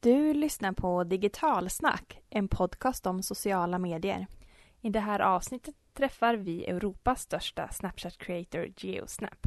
Du lyssnar på Digitalsnack, en podcast om sociala medier. I det här avsnittet träffar vi Europas största Snapchat creator Geosnap.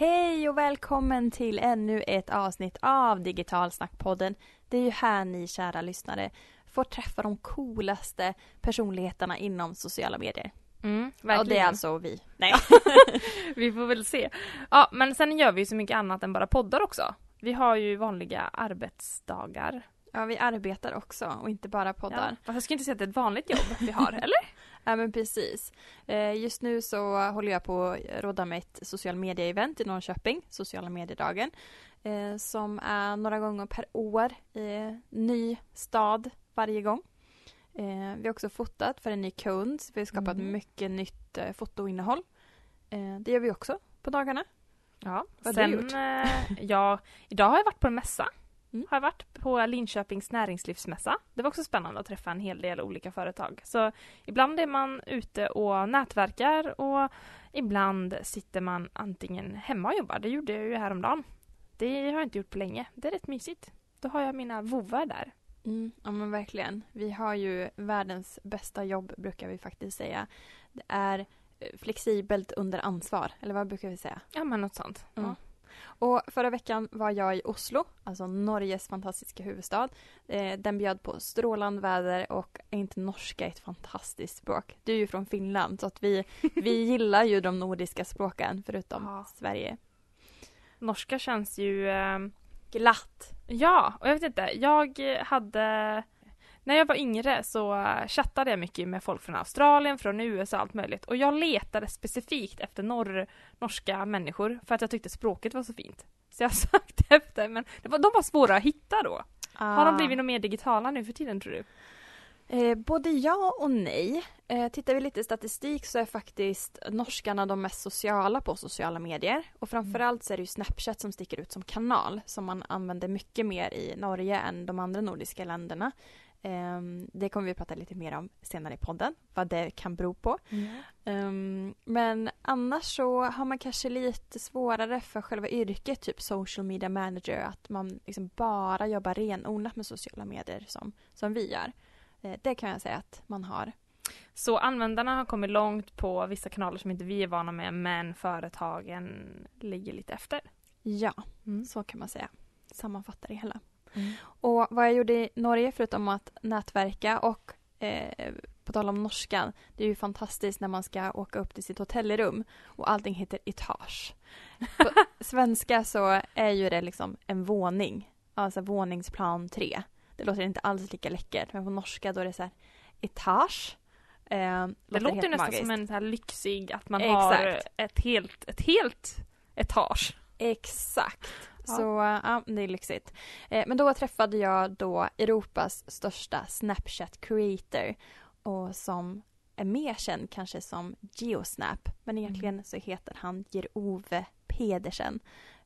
Hej och välkommen till ännu ett avsnitt av Digitalsnackpodden. Det är ju här ni kära lyssnare får träffa de coolaste personligheterna inom sociala medier. Mm, Och det är alltså vi. Nej. vi får väl se. Ja, men sen gör vi ju så mycket annat än bara poddar också. Vi har ju vanliga arbetsdagar. Ja, vi arbetar också och inte bara poddar. Ja. Fast jag skulle inte säga att det är ett vanligt jobb vi har, eller? Ja men precis. Eh, Just nu så håller jag på att råda med ett social media-event i Norrköping, sociala mediedagen. eh, Som är några gånger per år i ny stad varje gång. Eh, Vi har också fotat för en ny kund, vi har skapat Mm. mycket nytt eh, fotoinnehåll. Eh, Det gör vi också på dagarna. Ja. Vad har du gjort? ja, idag har jag varit på en mässa. Mm. Har varit på Linköpings näringslivsmässa. Det var också spännande att träffa en hel del olika företag. Så ibland är man ute och nätverkar och ibland sitter man antingen hemma och jobbar. Det gjorde jag ju häromdagen. Det har jag inte gjort på länge. Det är rätt mysigt. Då har jag mina vovvar där. Mm, ja men verkligen. Vi har ju världens bästa jobb brukar vi faktiskt säga. Det är eh, flexibelt under ansvar, eller vad brukar vi säga? Ja men något sånt. Mm. Ja. Och förra veckan var jag i Oslo, alltså Norges fantastiska huvudstad. Eh, den bjöd på strålande väder och är inte norska ett fantastiskt språk? Du är ju från Finland så att vi, vi gillar ju de nordiska språken förutom Ja. Sverige. Norska känns ju... Eh, Glatt! Ja, och jag vet inte. Jag hade... När jag var yngre så chattade jag mycket med folk från Australien, från USA och allt möjligt. Och jag letade specifikt efter norr, norska människor för att jag tyckte språket var så fint. Så jag sökte efter, men var, de var svåra att hitta då. Har de blivit något mer digitala nu för tiden tror du? Eh, både ja och nej. Eh, tittar vi lite statistik så är faktiskt norskarna de mest sociala på sociala medier. Och framförallt så är det ju Snapchat som sticker ut som kanal som man använder mycket mer i Norge än de andra nordiska länderna. Eh, det kommer vi prata lite mer om senare i podden, vad det kan bero på. Ehm, men annars så har man kanske lite svårare för själva yrket, typ social media manager, att man liksom bara jobbar renodlat med sociala medier som, som vi gör. Uh, Det kan jag säga att man har. Så användarna har kommit långt på vissa kanaler som inte vi är vana med, men företagen ligger lite efter. Ja, Mm. så kan man säga. Sammanfattar det hela. Och vad jag gjorde i Norge förutom att nätverka och eh, på tal om norskan, det är ju fantastiskt när man ska åka upp till sitt hotellrum och allting heter etage. På svenska så är ju det liksom en våning, alltså våningsplan tre. Det låter inte alls lika läckert, men på norska då är det så här etage. Eh, Det låter nästan magiskt. som en så här lyxig, att man Exakt. har ett helt, ett helt etage. Exakt. Ja. Så ja, det är lyxigt. Eh, men då träffade jag då Europas största Snapchat creator och som är mer känd kanske som Geosnap. Men egentligen så heter han Jerove Pedersen.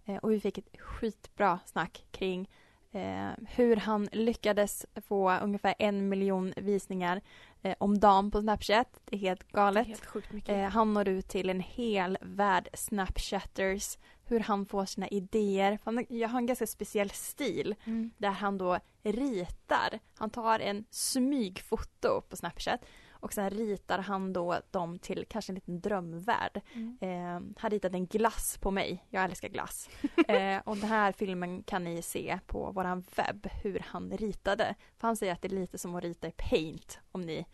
Eh, och vi fick ett skitbra snack kring eh, hur han lyckades få ungefär en miljon visningar eh, om dagen på Snapchat. Det är helt galet. Helt sjukt mycket. Eh, han når ut till en hel värld Snapchatters. Hur han får sina idéer. Han jag har en ganska speciell stil Mm. där han då ritar. Han tar en smygfoto på Snapchat och sen ritar han då dem till kanske en liten drömvärld. Mm. Eh, han ritat en glass på mig. Jag älskar glass. eh, och den här filmen kan ni se på våran webb hur han ritade. För han säger att det är lite som att rita i paint om ni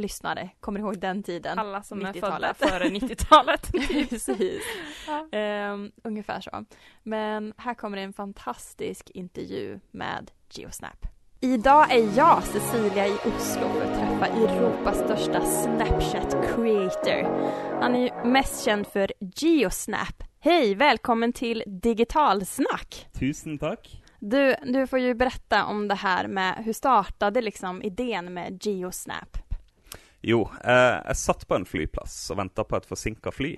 lyssnare kommer ihåg den tiden. Alla som är 90-talet. födda före 90-talet. Precis. Ja. Um, ungefär så. Men här kommer en fantastisk intervju med Geosnap. Idag är jag, Cecilia, i Oslo för att träffa Europas största Snapchat creator. Han är ju mest känd för Geosnap. Hej, välkommen till Digitalsnack! Tusen takk. Du, du får ju berätta om det här med hur startade liksom idén med Geosnap? Jo, eh, jeg satt på en flyplass og venta på et forsinka fly.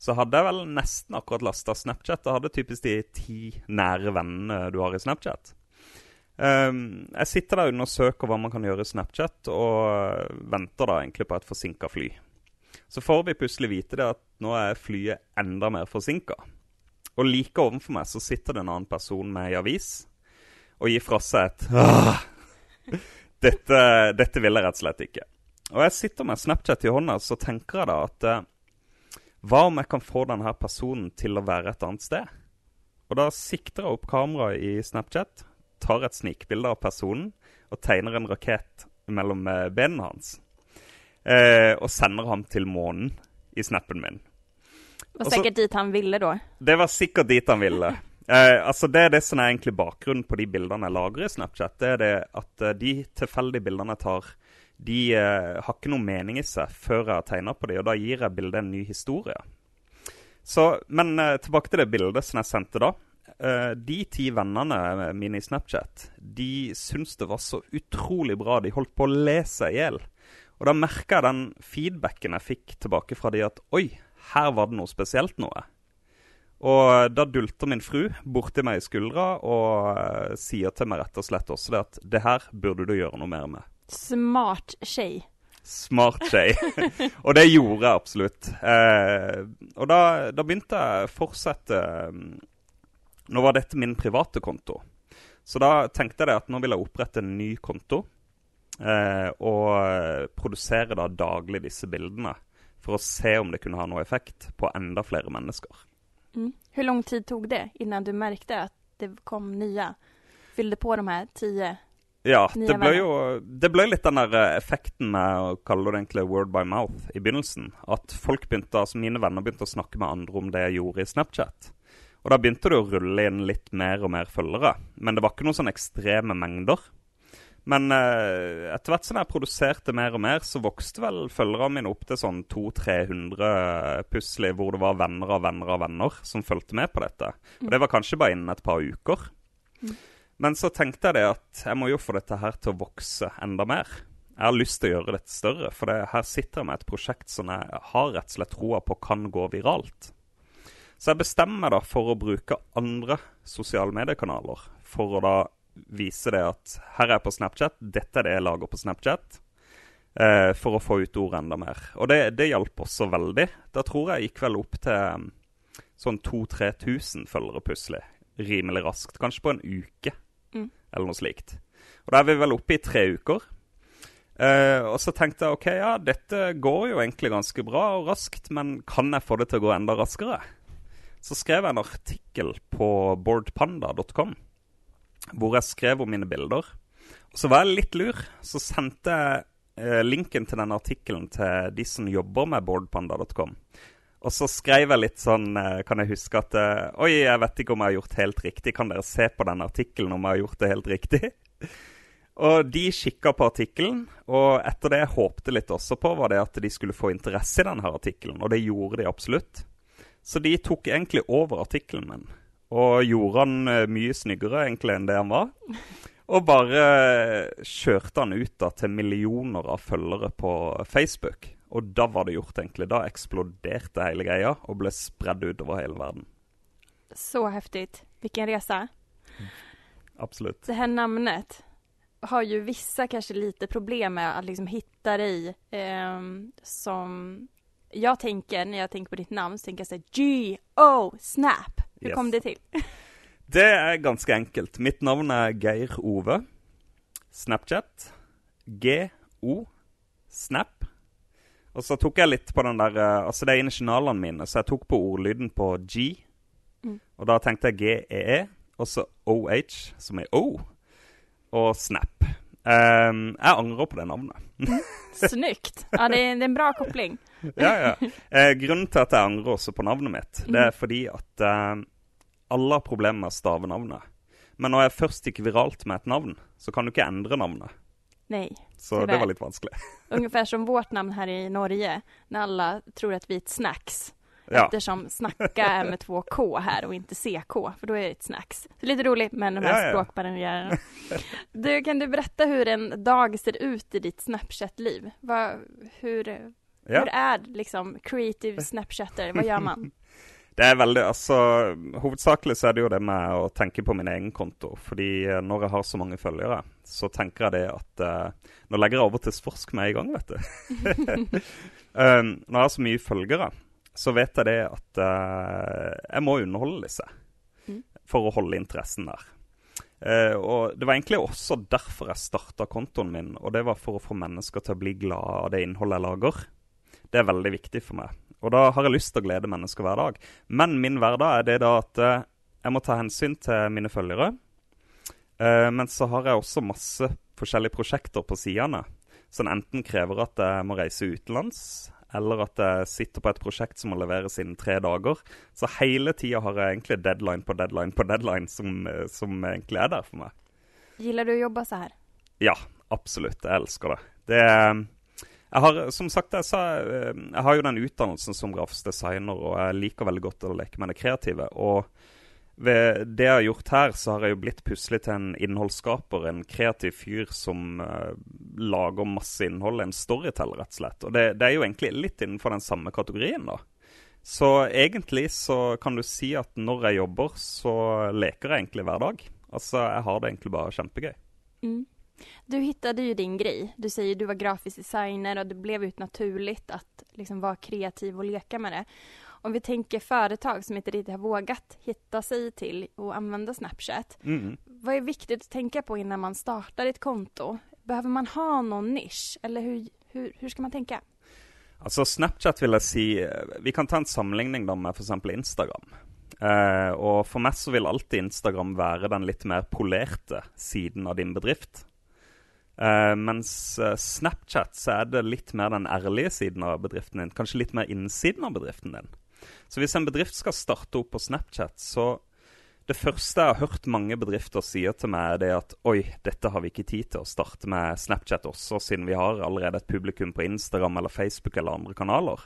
Så hadde jeg vel nesten akkurat lasta Snapchat. Jeg hadde typisk de ti nære vennene du har i Snapchat. Um, jeg sitter der og søker hva man kan gjøre i Snapchat, og venter da egentlig på et forsinka fly. Så får vi plutselig vite det at nå er flyet enda mer forsinka. Og like ovenfor meg så sitter det en annen person med ei avis og gir fra seg et Åh, dette, dette vil jeg rett og slett ikke. Og jeg sitter med Snapchat i hånda, så tenker jeg da at eh, hva om jeg kan få denne personen til å være et annet sted? Og da sikter jeg opp kameraet i Snapchat, tar et snikbilde av personen og tegner en rakett mellom eh, benene hans. Eh, og sender ham til månen i snappen min. Det var sikkert dit han ville da. Det var sikkert dit han ville. Eh, altså Det er det som er egentlig bakgrunnen på de bildene jeg lagrer i Snapchat. Det er det at eh, de tilfeldige bildene jeg tar, de eh, har ikke noe mening i seg før jeg har tegna på dem, og da gir jeg bildet en ny historie. Så, Men eh, tilbake til det bildet som jeg sendte da. Eh, de ti vennene mine i Snapchat de syntes det var så utrolig bra. De holdt på å le seg i hjel. Og da merka jeg den feedbacken jeg fikk tilbake fra de at oi, her var det noe spesielt noe. Og da dulter min fru borti meg i skuldra og eh, sier til meg rett og slett også det at det her burde du gjøre noe mer med. Smart tjej. Smart skje. og det gjorde jeg absolutt. Eh, og da, da begynte jeg å fortsette mm, Nå var dette min private konto. Så da tenkte jeg at nå vil jeg opprette en ny konto. Eh, og eh, produsere da daglig disse bildene. For å se om det kunne ha noe effekt på enda flere mennesker. Mm. Hvor lang tid tog det innan du merket at det kom nye? Fylte på de her tio? Ja, det ble jo det ble litt den der eh, effekten med å kalle det egentlig word by mouth i begynnelsen. At folk begynte, altså mine venner begynte å snakke med andre om det jeg gjorde i Snapchat. Og da begynte det å rulle inn litt mer og mer følgere. Men det var ikke noen sånn ekstreme mengder. Men eh, etter hvert som jeg produserte mer og mer, så vokste vel følgerne mine opp til sånn 200-300 plutselig, hvor det var venner av venner av venner som fulgte med på dette. Og det var kanskje bare innen et par uker. Men så tenkte jeg det at jeg må jo få dette her til å vokse enda mer. Jeg har lyst til å gjøre dette større, for det, her sitter jeg med et prosjekt som jeg har rett og slett troa på kan gå viralt. Så jeg bestemmer meg da for å bruke andre sosiale mediekanaler for å da vise det at her er jeg på Snapchat, dette er det jeg lager på Snapchat, eh, for å få ut ordet enda mer. Og det, det hjalp også veldig. Da tror jeg gikk vel opp til um, sånn 2000-3000 følgere plutselig. Rimelig raskt. Kanskje på en uke. Eller noe slikt. Og da er vi vel oppe i tre uker. Eh, og så tenkte jeg ok, ja, dette går jo egentlig ganske bra og raskt, men kan jeg få det til å gå enda raskere? Så skrev jeg en artikkel på boardpanda.com hvor jeg skrev om mine bilder. Og så var jeg litt lur, så sendte jeg eh, linken til den artikkelen til de som jobber med boardpanda.com. Og så skrev jeg litt sånn, eh, kan jeg huske at eh, Oi, jeg vet ikke om jeg har gjort helt riktig. Kan dere se på den artikkelen om jeg har gjort det helt riktig? Og de kikka på artikkelen, og etter det jeg håpte litt også på, var det at de skulle få interesse i denne artikkelen, og det gjorde de absolutt. Så de tok egentlig over artikkelen min, og gjorde han eh, mye snyggere egentlig enn det han var. Og bare kjørte han ut da til millioner av følgere på Facebook. Og da var det gjort, egentlig. Da eksploderte hele greia og ble spredd utover hele verden. Så heftig. Hvilken resa. Absolutt. Det her namnet har ju vissa kanske lite problem med att liksom hitta dig ehm, som jag tänker när jag tänker på ditt namn så tänker jag G-O Snap. Hur Yes. kom det till? Det er ganske enkelt. Mitt navn er Geir Ove. Snapchat. G-O. Snap. Og så tok jeg litt på den der eh, Altså, det er initialene mine, så jeg tok på ordlyden på G. Mm. Og da tenkte jeg G-E-E, og så OH, som er O, og Snap. Um, jeg angrer på det navnet. Snyggt! Ja, det det er en bra koppling. ja, ja. Eh, grunnen til at jeg angrer også på navnet mitt, det er fordi at eh, alle har problemer med å stave navnet. Men når jeg først gikk viralt med et navn, så kan du ikke endre navnet. Nej. Så Tyvärr. det var litt vanskelig. Ungefär som vårt namn här i Norge, när alla tror att vi är ett snacks. Ja. Eftersom snacka är med två K här och inte CK, för då är det ett snacks. Så lite roligt med de här Ja, ja. Du, kan du berätta hur en dag ser ut i ditt Snapchat-liv? Hur, hur är liksom creative Snapchatter? Vad gör man? Det er veldig, altså Hovedsakelig så er det jo det med å tenke på min egen konto. Fordi eh, når jeg har så mange følgere, så tenker jeg det at uh, Nå legger jeg over til Svorsk med i gang, vet du. um, når jeg har så mye følgere, så vet jeg det at uh, jeg må underholde disse. Mm. For å holde interessen der. Uh, og Det var egentlig også derfor jeg starta kontoen min. Og det var for å få mennesker til å bli glad av det innholdet jeg lager. Det er veldig viktig for meg. Og da har jeg lyst til å glede mennesker hver dag. Men min hverdag er det da at uh, jeg må ta hensyn til mine følgere. Uh, men så har jeg også masse forskjellige prosjekter på sidene. Som enten krever at jeg må reise utenlands, eller at jeg sitter på et prosjekt som må leveres innen tre dager. Så hele tida har jeg egentlig deadline på deadline på deadline som, som egentlig er der for meg. Gillar du å jobbe så her? Ja, absolutt. Jeg elsker det. Det er jeg har som sagt, jeg, sa, eh, jeg har jo den utdannelsen som grafisk designer, og jeg liker veldig godt å leke med det kreative. Og ved det jeg har gjort her, så har jeg jo blitt plutselig til en innholdsskaper. En kreativ fyr som uh, lager masse innhold. En storyteller, rett og slett. Og det, det, er jo egentlig litt innenfor den samme kategorien, da. Så egentlig så kan du si at når jeg jobber, så leker jeg egentlig hver dag. Altså, jeg har det egentlig bare kjempegøy. Mm. Du hittade ju din grej. Du säger du var grafisk designer och det blev ut naturligt att liksom vara kreativ och leka med det. Om vi tänker företag som inte riktigt har vågat hitta sig till och använda Snapchat. Mm. Vad är viktigt att tänka på innan man startar ett konto? Behöver man ha någon nisch eller hur, hur, hur ska man tänka? Altså Snapchat vil jeg si Vi kan ta en sammenligning da med f.eks. Instagram. Uh, og For meg så vil alltid Instagram være den litt mer polerte siden av din bedrift. Uh, mens uh, Snapchat så er det litt mer den ærlige siden av bedriften din. Kanskje litt mer innsiden av bedriften din. Så hvis en bedrift skal starte opp på Snapchat, så Det første jeg har hørt mange bedrifter sier til meg, er det at oi, dette har vi ikke tid til å starte med Snapchat også, siden vi har allerede et publikum på Instagram eller Facebook eller andre kanaler.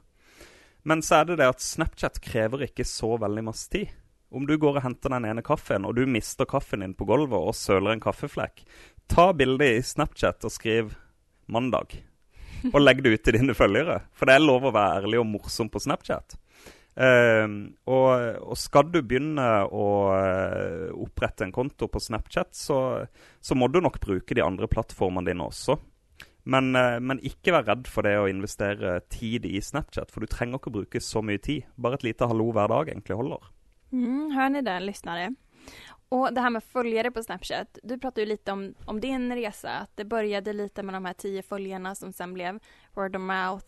Men så er det det at Snapchat krever ikke så veldig masse tid. Om du går og henter den ene kaffen, og du mister kaffen din på gulvet og søler en kaffeflekk, ta bildet i Snapchat og skriv 'mandag'. Og legg det ut til dine følgere. For det er lov å være ærlig og morsom på Snapchat. Uh, og, og, skal du begynne å uh, opprette en konto på Snapchat, så, så, må du nok bruke de andre plattformene dine også. Men, uh, men, ikke vær redd for det å investere tid i Snapchat, for du trenger ikke å bruke så mye tid. Bare et lite hallo hver dag egentlig holder. Mm, hör ni det, lyssnare? Och det här med följare på Snapchat, du pratade ju lite om, om din resa, att det började lite med de här tio följarna som sen blev word of mouth.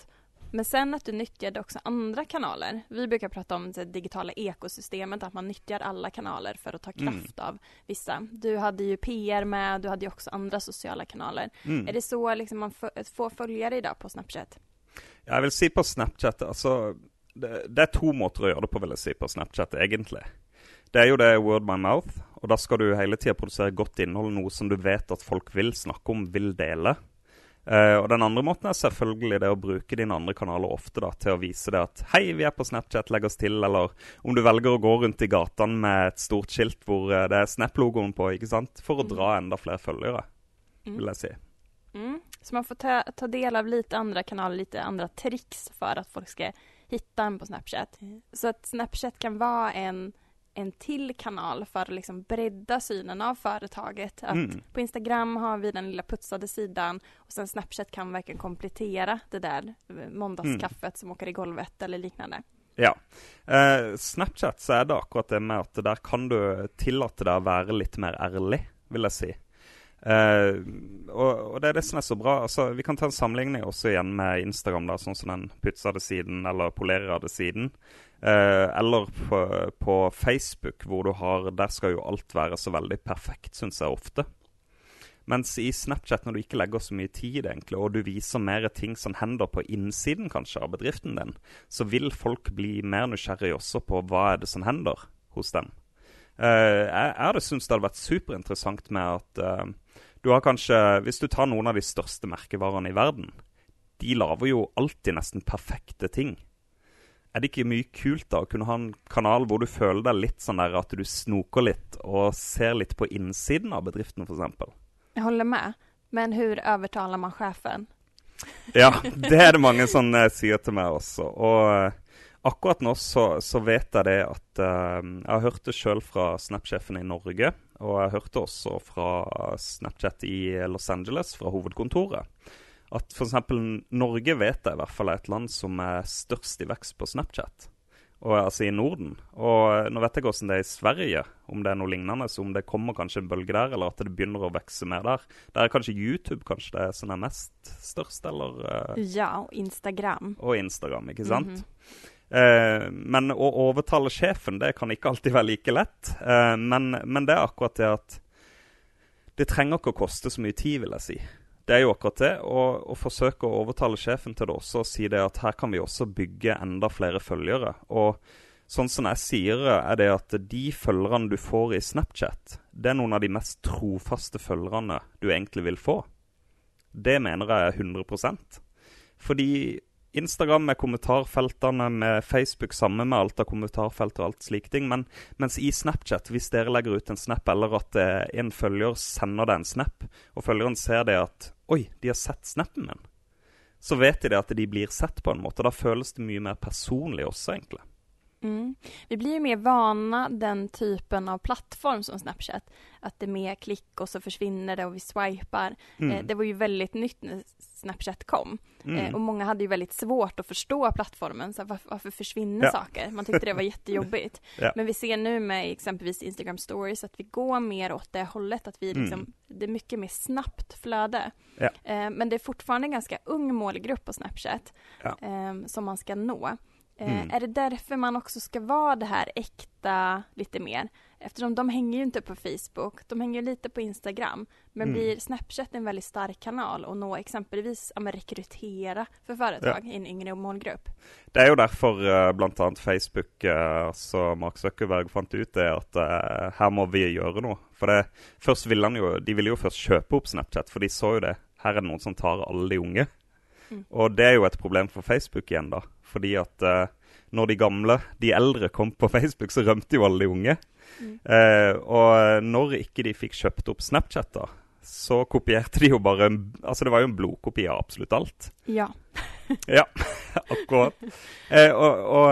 Men sen att du nyttjade också andra kanaler. Vi brukar prata om det digitala ekosystemet, att man nyttjar alla kanaler för att ta mm. kraft mm. av vissa. Du hade ju PR med, du hade ju också andra sociala kanaler. Mm. Är det så liksom man får följare idag på Snapchat? Jeg vil si på Snapchat altså, det, det, er to måter å gjøre det på, vil jeg si, på Snapchat, egentlig. Det er jo det word by mouth, og da skal du hele tida produsere godt innhold, noe som du vet at folk vil snakke om, vil dele. Uh, og den andre måten er selvfølgelig det å bruke dine andre kanaler ofte da, til å vise det at hei, vi er på Snapchat, legg oss til, eller om du velger å gå rundt i gatene med et stort skilt hvor uh, det er Snap-logoen på, ikke sant, for å mm. dra enda flere følgere, mm. vil jeg si. Mm. Så man får ta, ta, del av litt andre kanaler, litt andre triks for at folk skal hitta en på Snapchat. Så at Snapchat kan være en en till kanal för att liksom bredda synen av företaget. Att mm. På Instagram har vi den lilla putsade sidan och sen Snapchat kan verkligen komplettera det där måndagskaffet mm. som åker i golvet eller liknande. Ja. Eh, Snapchat så er det akkurat det med at der kan du tillate deg å være litt mer ærlig, vil jeg si. Uh, og, og, det er det som er så bra. Altså, vi kan ta en sammenligning også igjen med Instagram, da, sånn som den putsede siden eller polerede siden. Uh, eller på, på, Facebook, hvor du har Der skal jo alt være så veldig perfekt, syns jeg ofte. Mens i Snapchat, når du ikke legger så mye tid, egentlig, og du viser mer ting som hender på innsiden kanskje av bedriften din, så vil folk bli mer nysgjerrig også på hva er det som hender hos dem. Uh, jeg jeg syns det hadde vært superinteressant med at du har kanskje, Hvis du tar noen av de største merkevarene i verden, de lager jo alltid nesten perfekte ting. Er det ikke mye kult da å kunne ha en kanal hvor du føler deg litt sånn der at du snoker litt og ser litt på innsiden av bedriften, f.eks.? Jeg holder med, men hvordan overtaler man sjefen? ja, det er det mange som uh, sier til meg også. Og uh, akkurat nå så, så, vet jeg det at uh, Jeg det sjøl fra Snap-sjefen i Norge, og jeg hørte også fra Snapchat i Los Angeles, fra hovedkontoret, at f.eks. Norge vet jeg i hvert fall er et land som er størst i vekst på Snapchat og, altså i Norden. Og eh, nå vet jeg hvordan det er i Sverige, om det er noe lignende. Så om det kommer kanskje en bølge der, eller at det begynner å vokse mer der. Der er kanskje YouTube kanskje det som er mest størst, eller? Uh, ja, og Instagram. Og Instagram, ikke sant. Mm -hmm. Uh, men å overtale sjefen, det kan ikke alltid være like lett. Uh, men, men det er akkurat det at det trenger ikke å koste så mye tid, vil jeg si. Det er jo akkurat det. å forsøke å overtale sjefen til det også og si det at her kan vi også bygge enda flere følgere. Og sånn som jeg sier, er det at de følgerne du får i Snapchat, det er noen av de mest trofaste følgerne du egentlig vil få. Det mener jeg er 100 Fordi Instagram med kommentarfeltene, med Facebook sammen med alt av kommentarfelt og alt slike ting. Men mens i Snapchat, hvis dere legger ut en snap, eller at eh, en følger sender deg en snap, og følgeren ser det at Oi, de har sett snappen min. Så vet de det at de blir sett på en måte. Da føles det mye mer personlig også, egentlig. Mm. Vi blir ju mer vana den typen av plattform som Snapchat. Att det är mer klick och så försvinner det och vi swipar. Mm. Eh, det var ju väldigt nytt när Snapchat kom. Mm. Eh, och många hade ju väldigt svårt att förstå plattformen. Så varför, varför försvinner ja. saker? Man tyckte det var jättejobbigt. ja. Men vi ser nu med exempelvis Instagram stories att vi går mer åt det hållet. Att vi mm. liksom, det är mycket mer snabbt flöde. Ja. Eh, men det är fortfarande en ganska ung målgrupp på Snapchat eh, som man ska nå. Eh, mm. Är det därför man också ska vara det här äkta lite mer? Eftersom de hänger ju inte på Facebook, de hänger lite på Instagram. Men mm. blir Snapchat en väldigt stark kanal och nå exempelvis ja, rekrytera för företag ja. i en yngre målgrupp? Det är ju därför uh, bland annat Facebook, som alltså Mark Zuckerberg fant ut det att uh, här må vi göra något. För det, först ville han ju, de ville ju först köpa upp Snapchat, för de såg ju det. Här är det någon som tar alla de unge. Mm. Og det er jo et problem for Facebook igjen, da. Fordi at uh, når de gamle, de eldre, kom på Facebook, så rømte jo alle de unge. Mm. Uh, og når ikke de fikk kjøpt opp Snapchat, da, så kopierte de jo bare Altså, det var jo en blodkopi av absolutt alt. Ja. ja, akkurat. Eh, og, og,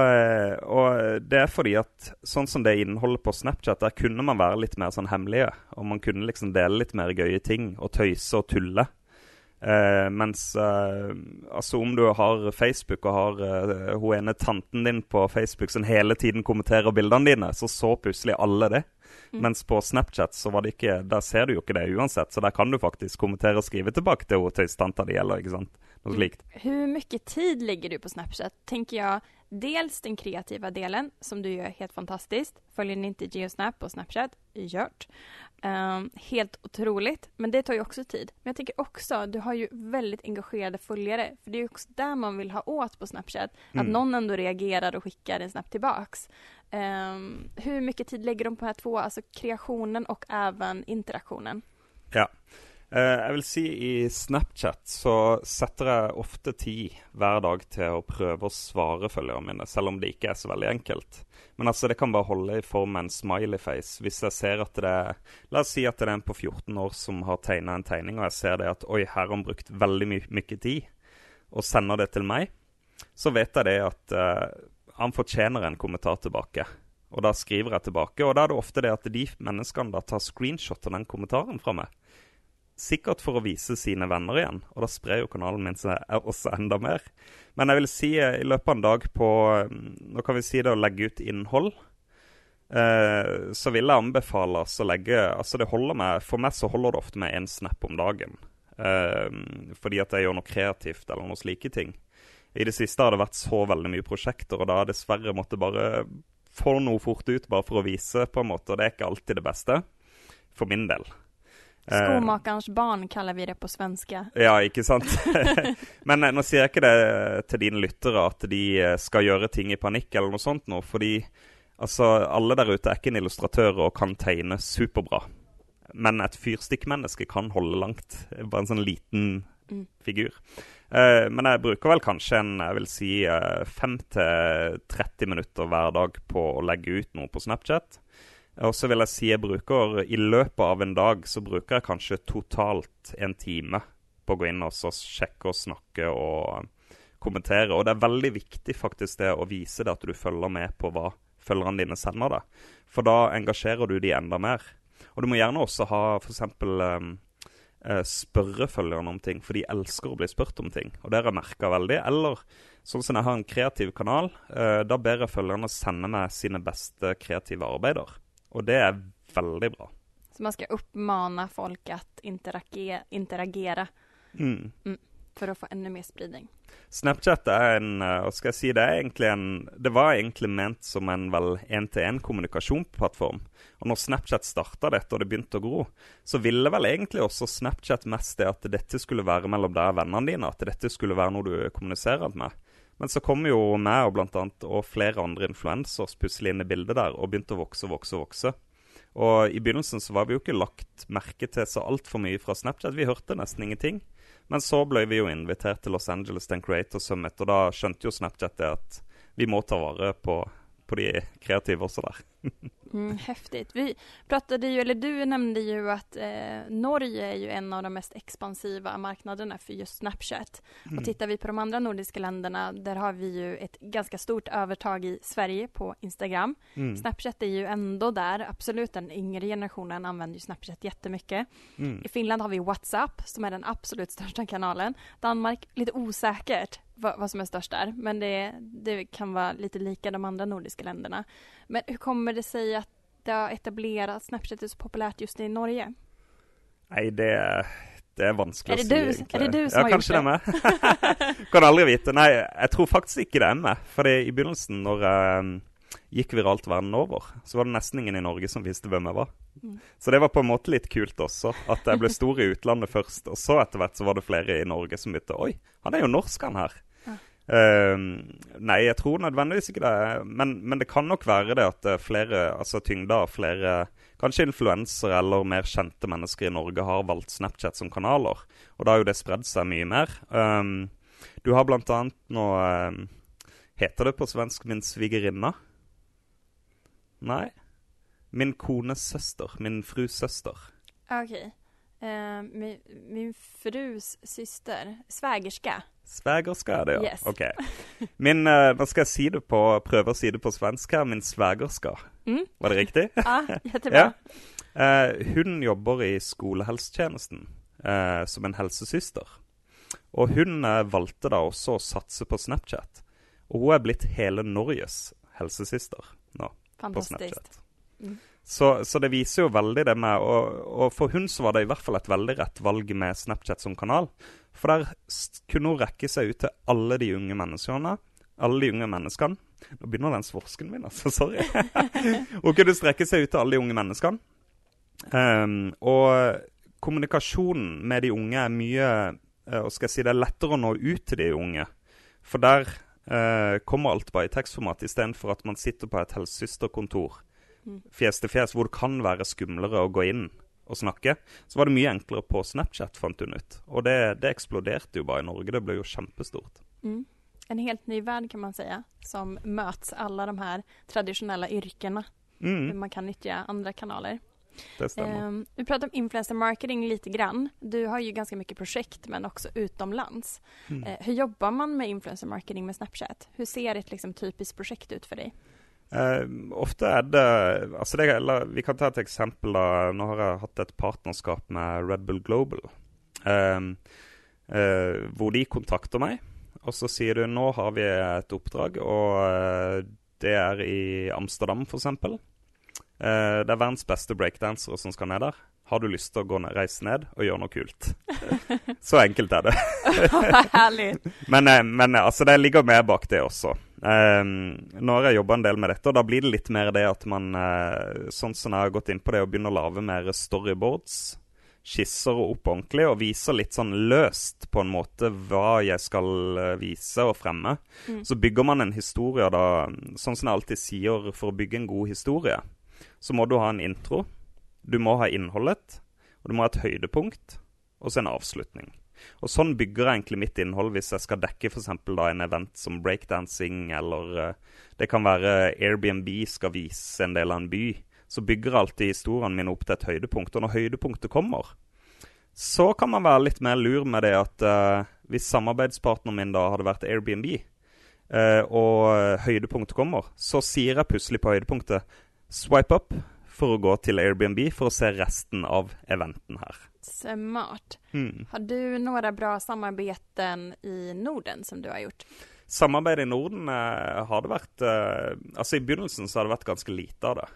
og, det er fordi at sånn som det innholdet på Snapchat, der kunne man være litt mer sånn hemmelige. Og man kunne liksom dele litt mer gøye ting, og tøyse og tulle. Uh, mens eh, altså om du har Facebook og har eh, hun ene tanten din på Facebook som hele tiden kommenterer bildene dine, så så plutselig alle det. Mm. Mens på Snapchat så var det ikke, der ser du jo ikke det uansett, så der kan du faktisk kommentere og skrive tilbake til tøystanta di eller ikke sant. Noe slikt. Hvor mye tid legger du på Snapchat? Tenker jeg dels den kreativa delen som du gjør helt fantastisk. Följer ni inte Geosnap på Snapchat? Gjort. Um, helt otroligt, men det tar ju också tid. Men jag tänker också, du har ju väldigt engagerade följare, för det är ju också där man vill ha åt på Snapchat, mm. att någon ändå reagerar och skickar en snap tillbaks. Um, hur mycket tid lägger de på de här två, alltså kreationen och även interaktionen? Ja. Uh, jeg vil si i Snapchat så setter jeg ofte tid hver dag til å prøve å svare følgerne mine, selv om det ikke er så veldig enkelt. Men altså, det kan bare holde i form av en smiley-face. Hvis jeg ser at det er La oss si at det er en på 14 år som har tegna en tegning, og jeg ser det at oi, her har han brukt veldig my mye tid, og sender det til meg, så vet jeg det at uh, han fortjener en kommentar tilbake. Og da skriver jeg tilbake, og da er det ofte det at de menneskene da tar screenshot av den kommentaren fra meg. Sikkert for å vise sine venner igjen, og da sprer jo kanalen min seg også enda mer. Men jeg vil si eh, i løpet av en dag på mm, Nå kan vi si det å legge ut innhold. Eh, så vil jeg anbefale oss å legge Altså det holder med For meg så holder det ofte med én snap om dagen. Eh, fordi at jeg gjør noe kreativt eller noe slike ting. I det siste har det vært så veldig mye prosjekter, og da har jeg dessverre måtte bare få noe fort ut bare for å vise, på en måte. Og det er ikke alltid det beste. For min del. Eh, Skomakerens barn kaller vi det på svenske. Ja, ikke sant. Men eh, nå sier jeg ikke det til dine lyttere at de eh, skal gjøre ting i panikk eller noe sånt nå, fordi altså, alle der ute er ikke en illustratør og kan tegne superbra. Men et fyrstikkmenneske kan holde langt. Bare en sånn liten mm. figur. Uh, men jeg bruker vel kanskje en jeg vil si, uh, 5 30 minutter hver dag på å legge ut noe på Snapchat. Og så vil jeg si jeg bruker i løpet av en dag så bruker jeg kanskje totalt en time på å gå inn og sjekke og snakke og kommentere. Og det er veldig viktig faktisk det å vise det at du følger med på hva følgerne dine sender deg. For da engasjerer du de enda mer. Og du må gjerne også ha f.eks. Um, eh, spørre følgerne om ting, for de elsker å bli spurt om ting. Og det har jeg merka veldig. Eller sånn som jeg har en kreativ kanal, eh, da ber jeg følgerne sende meg sine beste kreative arbeider. Og det er veldig bra. Så man skal oppmane folk at interagere, interagere Mm. for å få enda mer spridning. Snapchat er en eh, hva skal jeg si, det er egentlig en Det var egentlig ment som en vel én-til-én-kommunikasjonsplattform. Og når Snapchat starta dette og det begynte å gro, så ville vel egentlig også Snapchat mest det at dette skulle være mellom deg og vennene dine. At dette skulle være noe du kommuniserer med. Men så kom jo meg og blant annet, og flere andre influensers plutselig inn i bildet der og begynte å vokse og vokse og vokse. Og i begynnelsen så var vi jo ikke lagt merke til så altfor mye fra Snapchat. Vi hørte nesten ingenting. Men så ble vi jo invitert til Los Angeles Den Creator Summit, og da skjønte jo Snapchat det at vi må ta vare på, på de kreative også der. Mm, häftigt. Vi pratade ju, eller du nämnde ju att eh, Norge är ju en av de mest expansiva marknaderna för just Snapchat. Mm. Och tittar vi på de andra nordiska länderna, där har vi ju ett ganska stort övertag i Sverige på Instagram. Mm. Snapchat är ju ändå där, absolut den yngre generationen använder ju Snapchat jättemycket. Mm. I Finland har vi WhatsApp som är den absolut största kanalen. Danmark, lite osäkert vad, som är störst där, men det, det kan vara lite lika de andra nordiska länderna. Men hur kommer det sig att det har etablerat Snapchat är så populärt just i Norge? Nei, det, det er vanskelig Er det å si, du- egentlig. er det du som ja, har gjort det? Ja, kanskje det? er meg. kan aldri vite. Nei, jeg tror faktisk ikke det er meg. For i begynnelsen, når jeg gikk viralt verden over, så var det nesten ingen i Norge som visste hvem jeg var. Mm. Så det var på en måte litt kult også, at jeg ble stor i utlandet først. Og så etter hvert så var det flere i Norge som begynte Oi, han er jo norsk, han her. Ja. Eh, nei, jeg tror nødvendigvis ikke det. Men, men det kan nok være det at eh, flere, altså tyngder flere Kanskje influensere eller mer kjente mennesker i Norge har valgt Snapchat som kanaler. Og da har jo det spredd seg mye mer. Um, du har blant annet nå um, Heter det på svensk 'min svigerinne'? Nei. Min kones søster. Min frus søster. Okej. Eh, min, min frus syster, svägerska. Svägerska er det, ja. Yes. Ok. Min, eh, nå skal jeg si det på, prøve å si det på svensk her. Min svägerska. Mm. Var det riktig? Ja, jättebra. Eh, hun jobber i skolehelsetjenesten eh, som en helsesyster. Og hun eh, valgte da også å satse på Snapchat. Og hun er blitt hele Norges helsesyster nå på Fantastiskt. Snapchat. Mm. Så, så det viser jo veldig det med og, og for hun så var det i hvert fall et veldig rett valg med Snapchat som kanal. For der kunne hun rekke seg ut til alle de unge menneskene. Alle de unge menneskene. Nå begynner den svorsken min, altså. Sorry. hun kunne strekke seg ut til alle de unge menneskene. Um, og kommunikasjonen med de unge er mye eh, Hva skal jeg si, det er lettere å nå ut til de unge. For der uh, kommer alt bare i tekstformat, istedenfor at man sitter på et helsesøsterkontor Mm. Fjes til fjes, hvor det kan være skumlere å gå inn og snakke. Så var det mye enklere på Snapchat, fant hun ut. Og det, det eksploderte jo bare i Norge. Det ble jo kjempestort. Mm. En helt ny verden, kan man si, som møtes alle de her tradisjonelle yrkene. Mm, man kan nytte andre kanaler. det stemmer. Um, vi pratet om influencer marketing lite grann. Du har jo ganske mye prosjekt, men også utomlands. Mm. Eh, hur jobber man med influencer marketing med Snapchat? Hvordan ser et liksom, typisk prosjekt ut for dig? Eh, ofte er det altså det, eller, Vi kan ta et eksempel. da. Nå har jeg hatt et partnerskap med Red Bull Global. Uh, uh, hvor de kontakter meg, og så sier du nå har vi et oppdrag, og det er i Amsterdam, f.eks. Uh, det er verdens beste breakdansere som skal ned der. Har du lyst til å gå ned, reise ned og gjøre noe kult? så enkelt er det. Herlig. Men, men altså, det ligger mer bak det også. Um, nå har jeg jobba en del med dette, og da blir det litt mer det at man eh, Sånn som jeg har gått inn på det, å begynne å lage mer storyboards. Skisser opp ordentlig, og viser litt sånn løst på en måte hva jeg skal eh, vise og fremme. Mm. Så bygger man en historie da, sånn som jeg alltid sier, for å bygge en god historie, så må du ha en intro. Du må ha innholdet, og du må ha et høydepunkt, og så en avslutning. Og sånn bygger jeg egentlig mitt innhold hvis jeg skal dekke eksempel en event som breakdancing, eller eh, det kan være Airbnb skal vise en del av en by. Så bygger alltid historiene mine opp til et høydepunkt. Og når høydepunktet kommer, så kan man være litt mer lur med det at uh, hvis samarbeidspartneren min da hadde vært Airbnb, uh, og høydepunktet kommer, så sier jeg plutselig på høydepunktet swipe up for å gå til Airbnb for å se resten av eventen her. Smart. Mm. Har du noen bra samarbeid i Norden som du har gjort? Samarbeidet i Norden eh, har det vært eh, Altså I begynnelsen så har det vært ganske lite av det.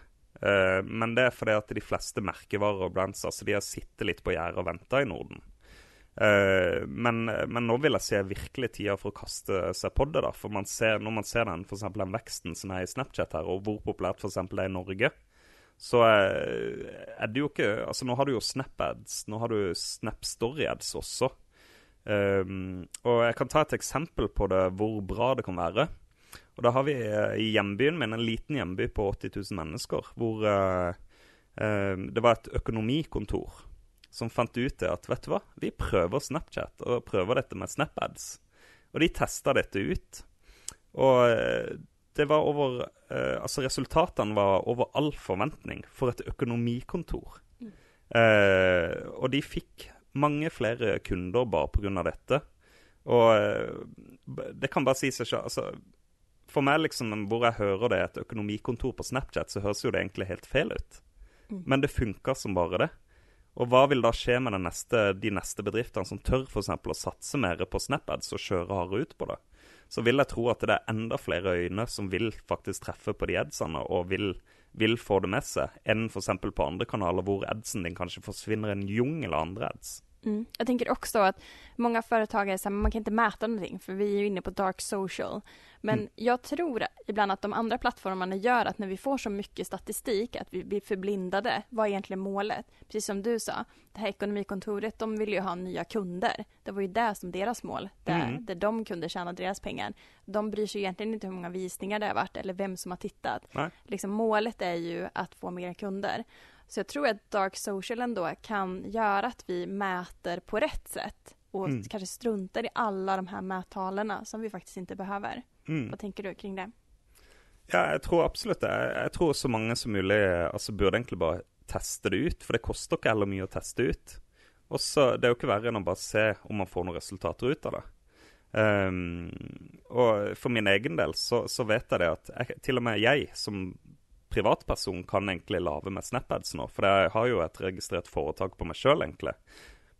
Eh, men det er fordi at de fleste merkevarer og brands altså de har sittet litt på gjerdet og venta i Norden. Eh, men, men nå vil jeg se virkelig tida for å kaste seg på det. da, for man ser, Når man ser den, for den veksten som er i Snapchat her, og hvor populært for det er i Norge, så er, er det jo ikke Altså Nå har du jo SnapAds, nå har du Snap StoryAds også. Um, og jeg kan ta et eksempel på det, hvor bra det kan være. Og da har vi eh, i hjembyen min, en liten hjemby på 80 000 mennesker, hvor uh, uh, det var et økonomikontor som fant ut det at vet du hva, vi prøver Snapchat og prøver dette med SnapAds. Og de testa dette ut. Og det var over Altså resultatene var over all forventning for et økonomikontor. og de fikk mange flere kunder bare pga. dette. Og det kan bare si seg selv altså, For meg, liksom, hvor jeg hører det et økonomikontor på Snapchat, så høres jo det egentlig helt feil ut. Mm. Men det funker som bare det. Og hva vil da skje med neste, de neste bedriftene som tør for eksempel, å satse mer på SnapAds og kjøre hardere ut på det? Så vil jeg tro at det er enda flere øyne som vil faktisk treffe på de adsene og vil, vil få det med seg, enn f.eks. på andre kanaler hvor adsen din kanskje forsvinner en jungel av andre ads. Mm. Jag tänker också att många företagare säger man kan inte mäta någonting för vi är ju inne på dark social. Men Mm. jag tror ibland att de andra plattformarna gör att när vi får så mycket statistik att vi blir förblindade. Vad är egentligen målet? Precis som du sa, det här ekonomikontoret, de vill ju ha nya kunder. Det var ju det som deras mål, där, Mm. där de kunde tjäna deras pengar. De bryr sig egentligen inte hur många visningar det har varit eller vem som har tittat. Nej. Liksom, målet är ju att få mer kunder. Så jag tror att dark social ändå kan göra att vi mäter på rätt sätt och Mm. kanske struntar i alla de här mättalerna som vi faktiskt inte behöver. Mm. Vad tänker du kring det? Ja, jeg tror absolutt det. Jeg, jeg tror så mange som mulig altså, burde egentlig bare teste det ut. For det koster ikke heller mye å teste ut. Og så, Det er jo ikke verre enn å bare se om man får noen resultater ut av det. Um, og for min egen del så, så vet jeg det at jeg, til og med jeg som privatperson kan egentlig lage med SnapAds nå. For jeg har jo et registrert foretak på meg sjøl, egentlig.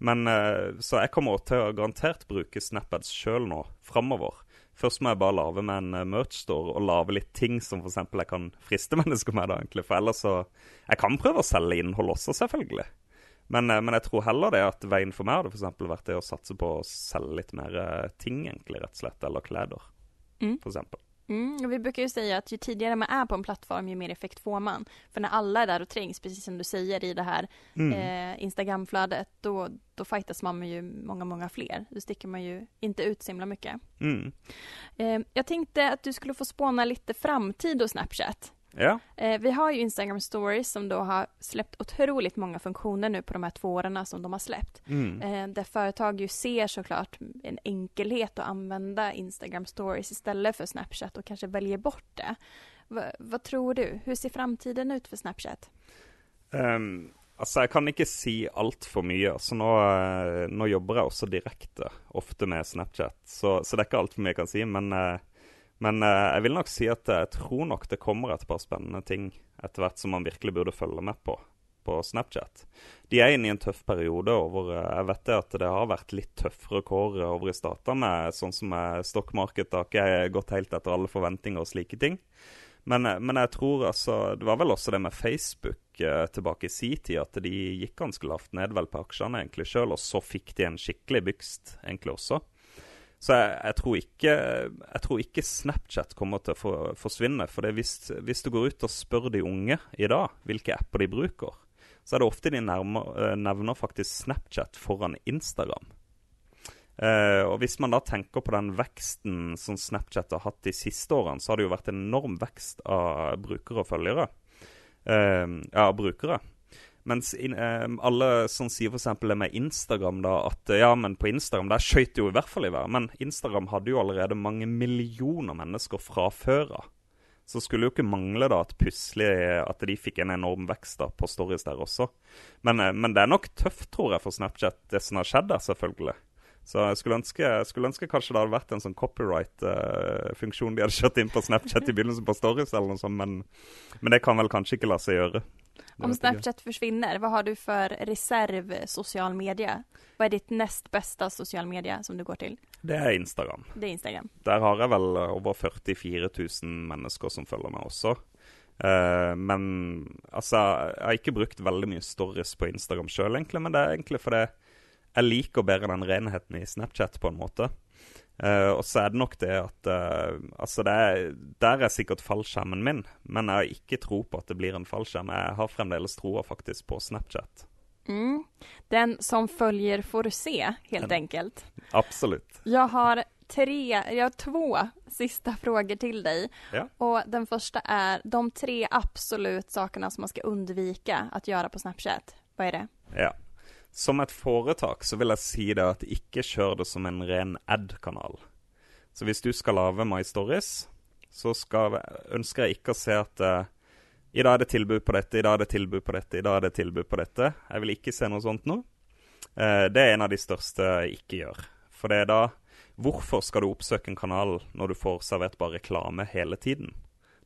Men eh, Så jeg kommer til å garantert bruke SnapAds sjøl nå framover. Først må jeg bare lage med en eh, merch-store og lage litt ting som f.eks. jeg kan friste mennesker med. da egentlig, For ellers så Jeg kan prøve å selge innhold også, selvfølgelig. Men, eh, men jeg tror heller det at veien for meg hadde for vært det å satse på å selge litt mer ting, egentlig, rett og slett. Eller klær, Mm. eksempel. Mm, vi brukar ju säga att ju tidigare man är på en plattform ju mer effekt får man. För när alla är där och trängs, precis som du säger i det här Mm. eh, Instagramflödet, då, då fightas man med ju många, många fler. Då sticker man ju inte ut så himla mycket. Mm. Eh, jag tänkte att du skulle få spåna lite framtid och Snapchat. Ja. Eh, vi har ju Instagram stories som då har släppt otroligt många funktioner nu på de här två åren som de har släppt. Mm. Eh, där företag ju ser såklart en enkelhet att använda Instagram stories istället för Snapchat och kanske väljer bort det. V vad tror du? Hur ser framtiden ut för Snapchat? Um, altså, jeg kan ikke si altfor mye. Altså, nå, eh, nå jobber jeg også direkte, ofte med Snapchat, så, så det er ikke altfor mye jeg kan si. Men, eh, men eh, jeg vil nok si at jeg tror nok det kommer et par spennende ting etter hvert som man virkelig burde følge med på på Snapchat. De er inne i en tøff periode over eh, Jeg vet det at det har vært litt tøffere kår over i statene, sånn som eh, stokkmarkedet har ikke gått helt etter alle forventninger og slike ting. Men, eh, men jeg tror altså Det var vel også det med Facebook eh, tilbake i si tid, at de gikk ganske lavt ned vel på aksjene egentlig sjøl, og så fikk de en skikkelig bygst egentlig også. Så jeg, jeg, tror ikke, jeg tror ikke Snapchat kommer til å for, forsvinne. For hvis, hvis du går ut og spør de unge i dag hvilke apper de bruker, så er det ofte de nærmer, eh, nevner faktisk Snapchat foran Instagram. Eh, og hvis man da tenker på den veksten som Snapchat har hatt de siste årene, så har det jo vært en enorm vekst av brukere og følgere. Eh, ja, brukere. Mens in, eh, alle som sier f.eks. det med Instagram, da, at ja, men på Instagram der skøyt jo i hvert fall i været. Men Instagram hadde jo allerede mange millioner mennesker fra før av. Så skulle jo ikke mangle da at plutselig at de fikk en enorm vekst da på stories der også. Men, eh, men det er nok tøft, tror jeg, for Snapchat, det som har skjedd der, selvfølgelig. Så jeg skulle ønske, skulle ønske kanskje det hadde vært en sånn copyright-funksjon de hadde kjørt inn på Snapchat i begynnelsen på Stories, eller noe sånt, men, men det kan vel kanskje ikke la seg gjøre. Om. Snapchat försvinner, vad har du för reserv social media? Hva er ditt nest beste social media som du går til? Det er Instagram. Det er Instagram. Der har jeg vel over 44 000 mennesker som følger meg også. Uh, men altså, jeg har ikke brukt veldig mye stories på Instagram sjøl, egentlig. Men det er egentlig fordi jeg liker bedre den renheten i Snapchat, på en måte. Eh, og så er det nok det at uh, Altså, det er, der er sikkert fallskjermen min, men jeg har ikke tro på at det blir en fallskjerm. Jeg har fremdeles troa faktisk på Snapchat. Mm. Den som følger, får se, helt Den- enkelt. Absolutt. Jeg har tre, jag har två sista frågor till dig. Ja. Och den första är de tre absolut sakerna som man ska undvika att göra på Snapchat. Vad är det? Ja. Som et foretak så vil jeg si det at ikke kjør det som en ren ad-kanal. Så hvis du skal lage My Stories, så skal, ønsker jeg ikke å se at uh, i dag er det tilbud på dette, i dag er det tilbud på dette, i dag er det tilbud på dette. Jeg vil ikke se noe sånt nå. Uh, det er en av de største jeg ikke gjør. For det er da Hvorfor skal du oppsøke en kanal når du får servert bare reklame hele tiden?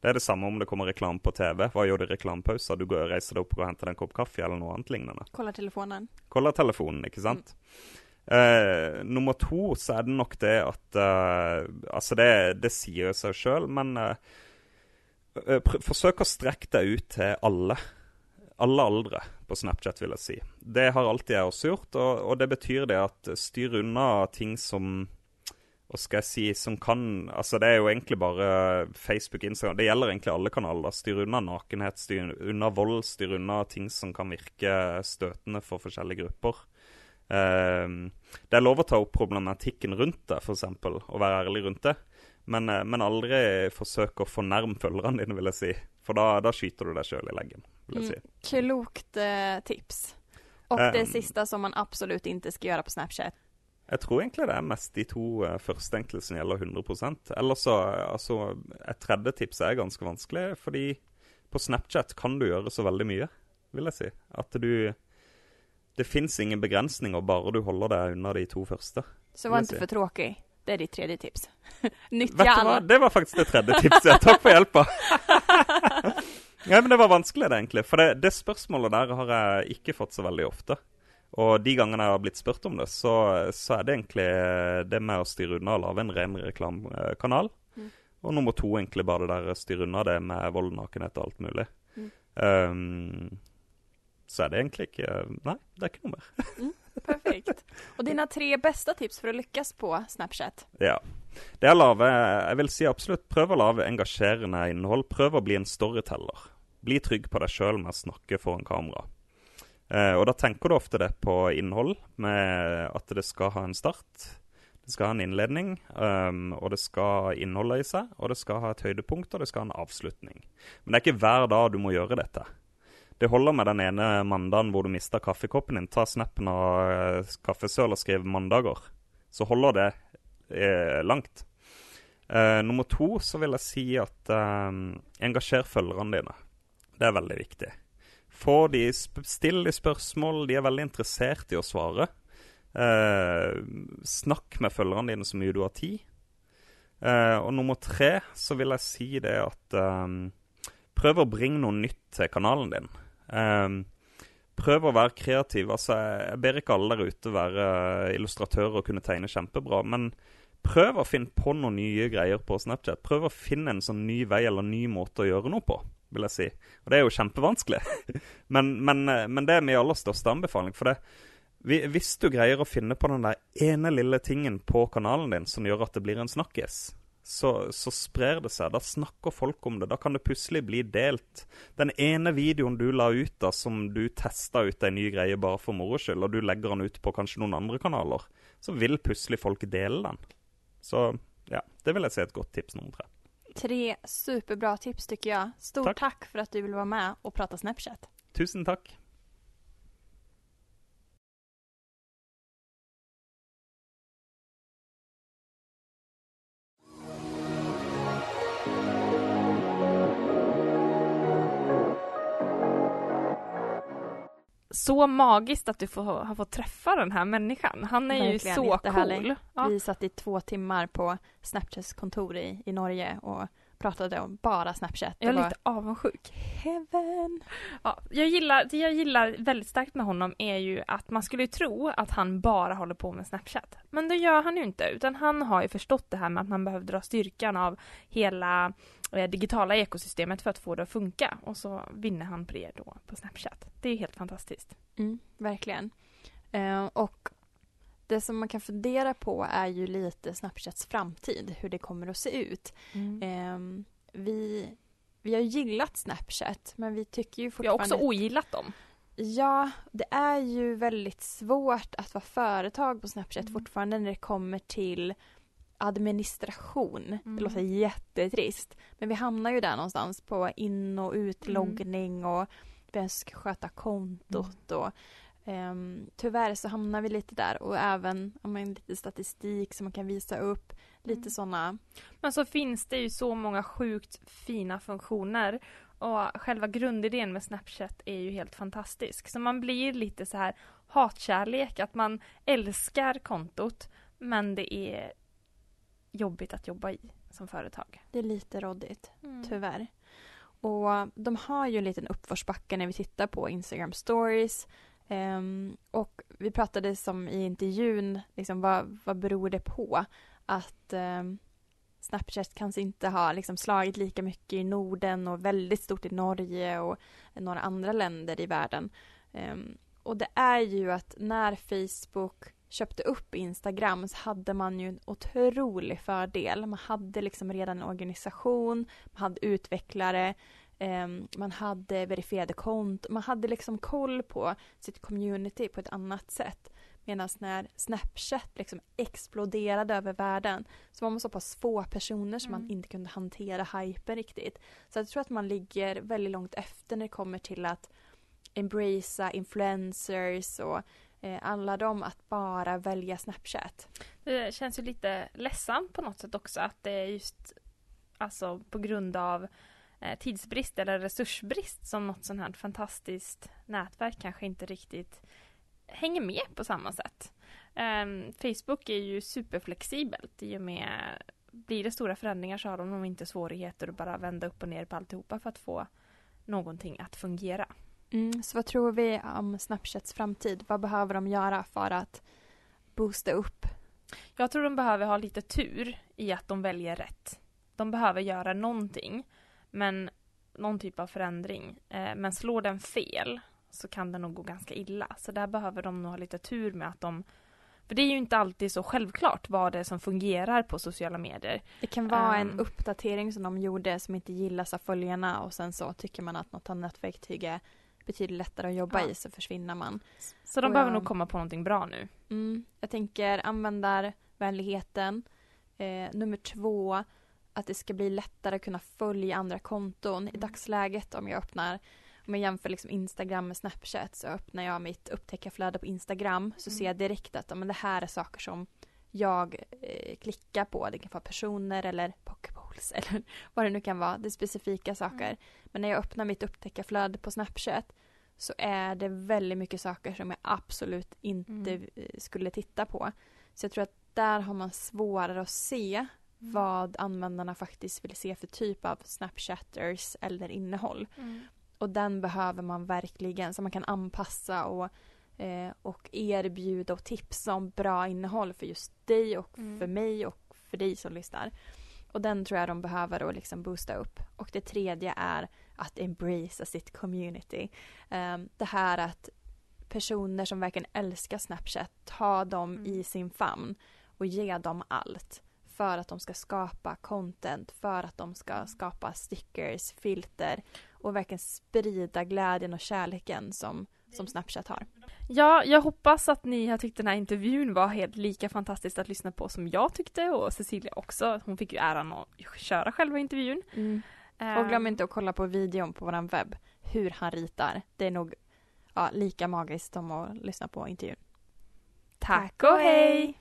Det er det samme om det kommer reklame på TV. Hva gjør du i reklamepauser? Du går, reiser deg opp og henter deg en kopp kaffe eller noe annet lignende. Kolla telefonen. Kollertelefonen, ikke sant? Eh, nummer to så er det nok det at eh, Altså, det, det sier jo seg sjøl, men eh, eh, forsøk å strekke deg ut til alle. Alle aldre på Snapchat, vil jeg si. Det har alltid jeg også gjort, og, og det betyr det at styr unna ting som hva skal jeg si, som kan Altså, det er jo egentlig bare Facebook, Instagram Det gjelder egentlig alle kanaler. Styr unna nakenhet, styr unna vold, styr unna ting som kan virke støtende for forskjellige grupper. Eh, det er lov å ta opp problematikken rundt det, f.eks., og være ærlig rundt det. Men, eh, men aldri forsøk å fornærme følgerne dine, vil jeg si. For da, da skyter du deg sjøl i leggen, vil jeg si. Mm. Klokt eh, tips. Og det um, siste som man absolutt ikke skal gjøre på Snapchat. Jeg tror egentlig det er mest de to eh, første egentlig som gjelder 100 Ellers så eh, Altså, et tredje tips er ganske vanskelig, fordi på Snapchat kan du gjøre så veldig mye, vil jeg si. At du Det fins ingen begrensninger, bare du holder deg unna de to første. Så var jag si. for tråkig. Det er ditt tredje tips. Nytt Vet du hva? Det var faktisk det tredje tipset. Takk for hjelpa. ja, men det var vanskelig, det, egentlig. For det, det spørsmålet der har jeg ikke fått så veldig ofte. Og de gangene jeg har blitt spurt om det, så, så er det egentlig det med å styre unna og lage en ren reklamekanal. Mm. Og nummer to egentlig bare det der styre unna det med vold, nakenhet og alt mulig. Mm. Um, så er det egentlig ikke Nei, det er ikke noe mer. Perfekt. Og dine tre beste tips for å lykkes på Snapchat? Ja. Det er lave Jeg vil si absolutt prøv å lage engasjerende innhold. Prøv å bli en storyteller. Bli trygg på deg sjøl med å snakke foran kamera. Eh, og da tenker du ofte det på innhold, med at det skal ha en start. Det skal ha en innledning, um, og det skal inneholde i seg. Og det skal ha et høydepunkt, og det skal ha en avslutning. Men det er ikke hver dag du må gjøre dette. Det holder med den ene mandagen hvor du mister kaffekoppen din. Ta snappen av eh, kaffesøl og skriv 'mandager'. Så holder det eh, langt. Eh, nummer to så vil jeg si at eh, engasjer følgerne dine. Det er veldig viktig. Få de, Still de spørsmål. De er veldig interessert i å svare. Eh, snakk med følgerne dine så mye du har tid. Eh, og nummer tre så vil jeg si det at eh, prøv å bringe noe nytt til kanalen din. Eh, prøv å være kreativ. Altså, jeg ber ikke alle der ute være illustratører og kunne tegne kjempebra, men prøv å finne på noen nye greier på Snapchat. Prøv å finne en sånn ny vei eller ny måte å gjøre noe på, vil jeg si. Og det er jo kjempevanskelig. men, men, eh, men det er min aller største anbefaling. For det, hvis du greier å finne på den der ene lille tingen på kanalen din som gjør at det blir en snakkis, så, så sprer det seg. Da snakker folk om det. Da kan det plutselig bli delt. Den ene videoen du la ut da, som du testa ut ei ny greie bare for moro skyld, og du legger den ut på kanskje noen andre kanaler, så vil plutselig folk dele den. Så ja, det vil jeg si er et godt tips nummer tre. Tre superbra tips tycker jag. Stort Tack. tack för att du vill vara med och prata Snapchat. Tusen takk. Så magiskt att du får, har fått träffa den här människan. Han är Verkligen, ju så cool. Ja. Vi satt i två timmar på Snapchats kontor i, i Norge och pratade om bara Snapchat. Jag är lite avundsjuk. heaven. Ja, jag gillar, det jag gillar väldigt starkt med honom är ju att man skulle tro att han bara håller på med Snapchat. Men det gör han ju inte, utan han har ju förstått det här med att man behöver dra styrkan av hela digitala ekosystemet för att få det att funka. Och så vinner han på det då på Snapchat. Det är helt fantastiskt. Mm, verkligen. Eh, och det som man kan fundera på är ju lite Snapchats framtid, hur det kommer att se ut. Eh, vi, vi har gillat Snapchat, men vi tycker ju Vi har fortfarande... också ogillat dem. Ja, det är ju väldigt svårt att vara företag på Snapchat Mm. fortfarande när det kommer till administration. Mm. Det låter jättetrist. Men vi hamnar ju där någonstans på in och Mm. utloggning och vem ska sköta kontot och um, tyvärr så hamnar vi lite där och även om man lite statistik som man kan visa upp. Lite Mm. sådana Men så finns det ju så många sjukt fina funktioner och själva grundidén med Snapchat är ju helt fantastisk. Så man blir lite så här hatkärlek, att man älskar kontot men det är jobbigt att jobba i som företag. Det är lite råddigt. Mm. Tyvärr. Och de har ju en liten uppförsbacke när vi tittar på Instagram stories. Um, och vi pratade som i intervjun, liksom, vad, vad beror det på att um, Snapchat kanske inte har liksom, slagit lika mycket i Norden och väldigt stort i Norge och några andra länder i världen. Um, och det är ju att när Facebook köpte upp Instagram så hade man ju en otrolig fördel. Man hade liksom redan en organisation, man hade utvecklare, eh, man hade verifierade konton, man hade liksom koll på sitt community på ett annat sätt. Medan när Snapchat liksom exploderade över världen så var man så pass få personer som man Mm. inte kunde hantera hypen riktigt. Så jag tror att man ligger väldigt långt efter när det kommer till att embracea influencers och eh, alla om att bara välja Snapchat. Det känns ju lite ledsamt på något sätt också att det är just alltså på grund av eh, tidsbrist eller resursbrist som något sånt här fantastiskt nätverk kanske inte riktigt hänger med på samma sätt. Um, Facebook är ju superflexibelt i och med blir det stora förändringar så har de nog inte svårigheter att bara vända upp och ner på alltihopa för att få någonting att fungera. Mm, så vad tror vi om Snapchats framtid? Vad behöver de göra för att boosta upp? Jag tror de behöver ha lite tur i att de väljer rätt. De behöver göra någonting, men någon typ av förändring. Eh, men slår den fel så kan det nog gå ganska illa. Så där behöver de nog ha lite tur med att de för det är ju inte alltid så självklart vad det är som fungerar på sociala medier. Det kan vara um, en uppdatering som de gjorde som inte gillas av följarna och sen så tycker man att något annat verktyg är betydligt lättare att jobba Ja. i så försvinner man. Så de Och behöver jag- nog komma på någonting bra nu. Mm, jag tänker användarvänligheten. Eh, nummer två, att det ska bli lättare att kunna följa andra konton. I Mm. dagsläget om jag öppnar, om jag jämför liksom Instagram med Snapchat så öppnar jag mitt upptäckarflöde på Instagram så Mm. ser jag direkt att men det här är saker som jag eh, klickar på. Det kan vara personer eller pokeballs eller vad det nu kan vara. Det är specifika saker. Mm. Men när jag öppnar mitt upptäckarflöde på Snapchat så är det väldigt mycket saker som jag absolut inte Mm. eh, skulle titta på. Så jag tror att där har man svårare att se vad användarna faktiskt vill se för typ av Snapchatters eller innehåll. Och den behöver man verkligen så man kan anpassa och, eh, och erbjuda och tipsa om bra innehåll för just dig och Mm. för mig och för dig som lyssnar. Och den tror jag de behöver då liksom boosta upp. Och det tredje är att embracea sitt community. Eh, det här att personer som verkligen älskar Snapchat, ta dem Mm. i sin famn och ge dem allt. För att de ska skapa content, för att de ska skapa stickers, filter och verkligen sprida glädjen och kärleken som, som Snapchat har. Ja, jag hoppas att ni har tyckt den här intervjun var helt lika fantastiskt att lyssna på som jag tyckte och Cecilia också. Hon fick ju äran att köra själva intervjun. Och glöm inte att kolla på videon på vår webb, hur han ritar. Det är nog ja, lika magiskt som att lyssna på intervjun. Tack och hej!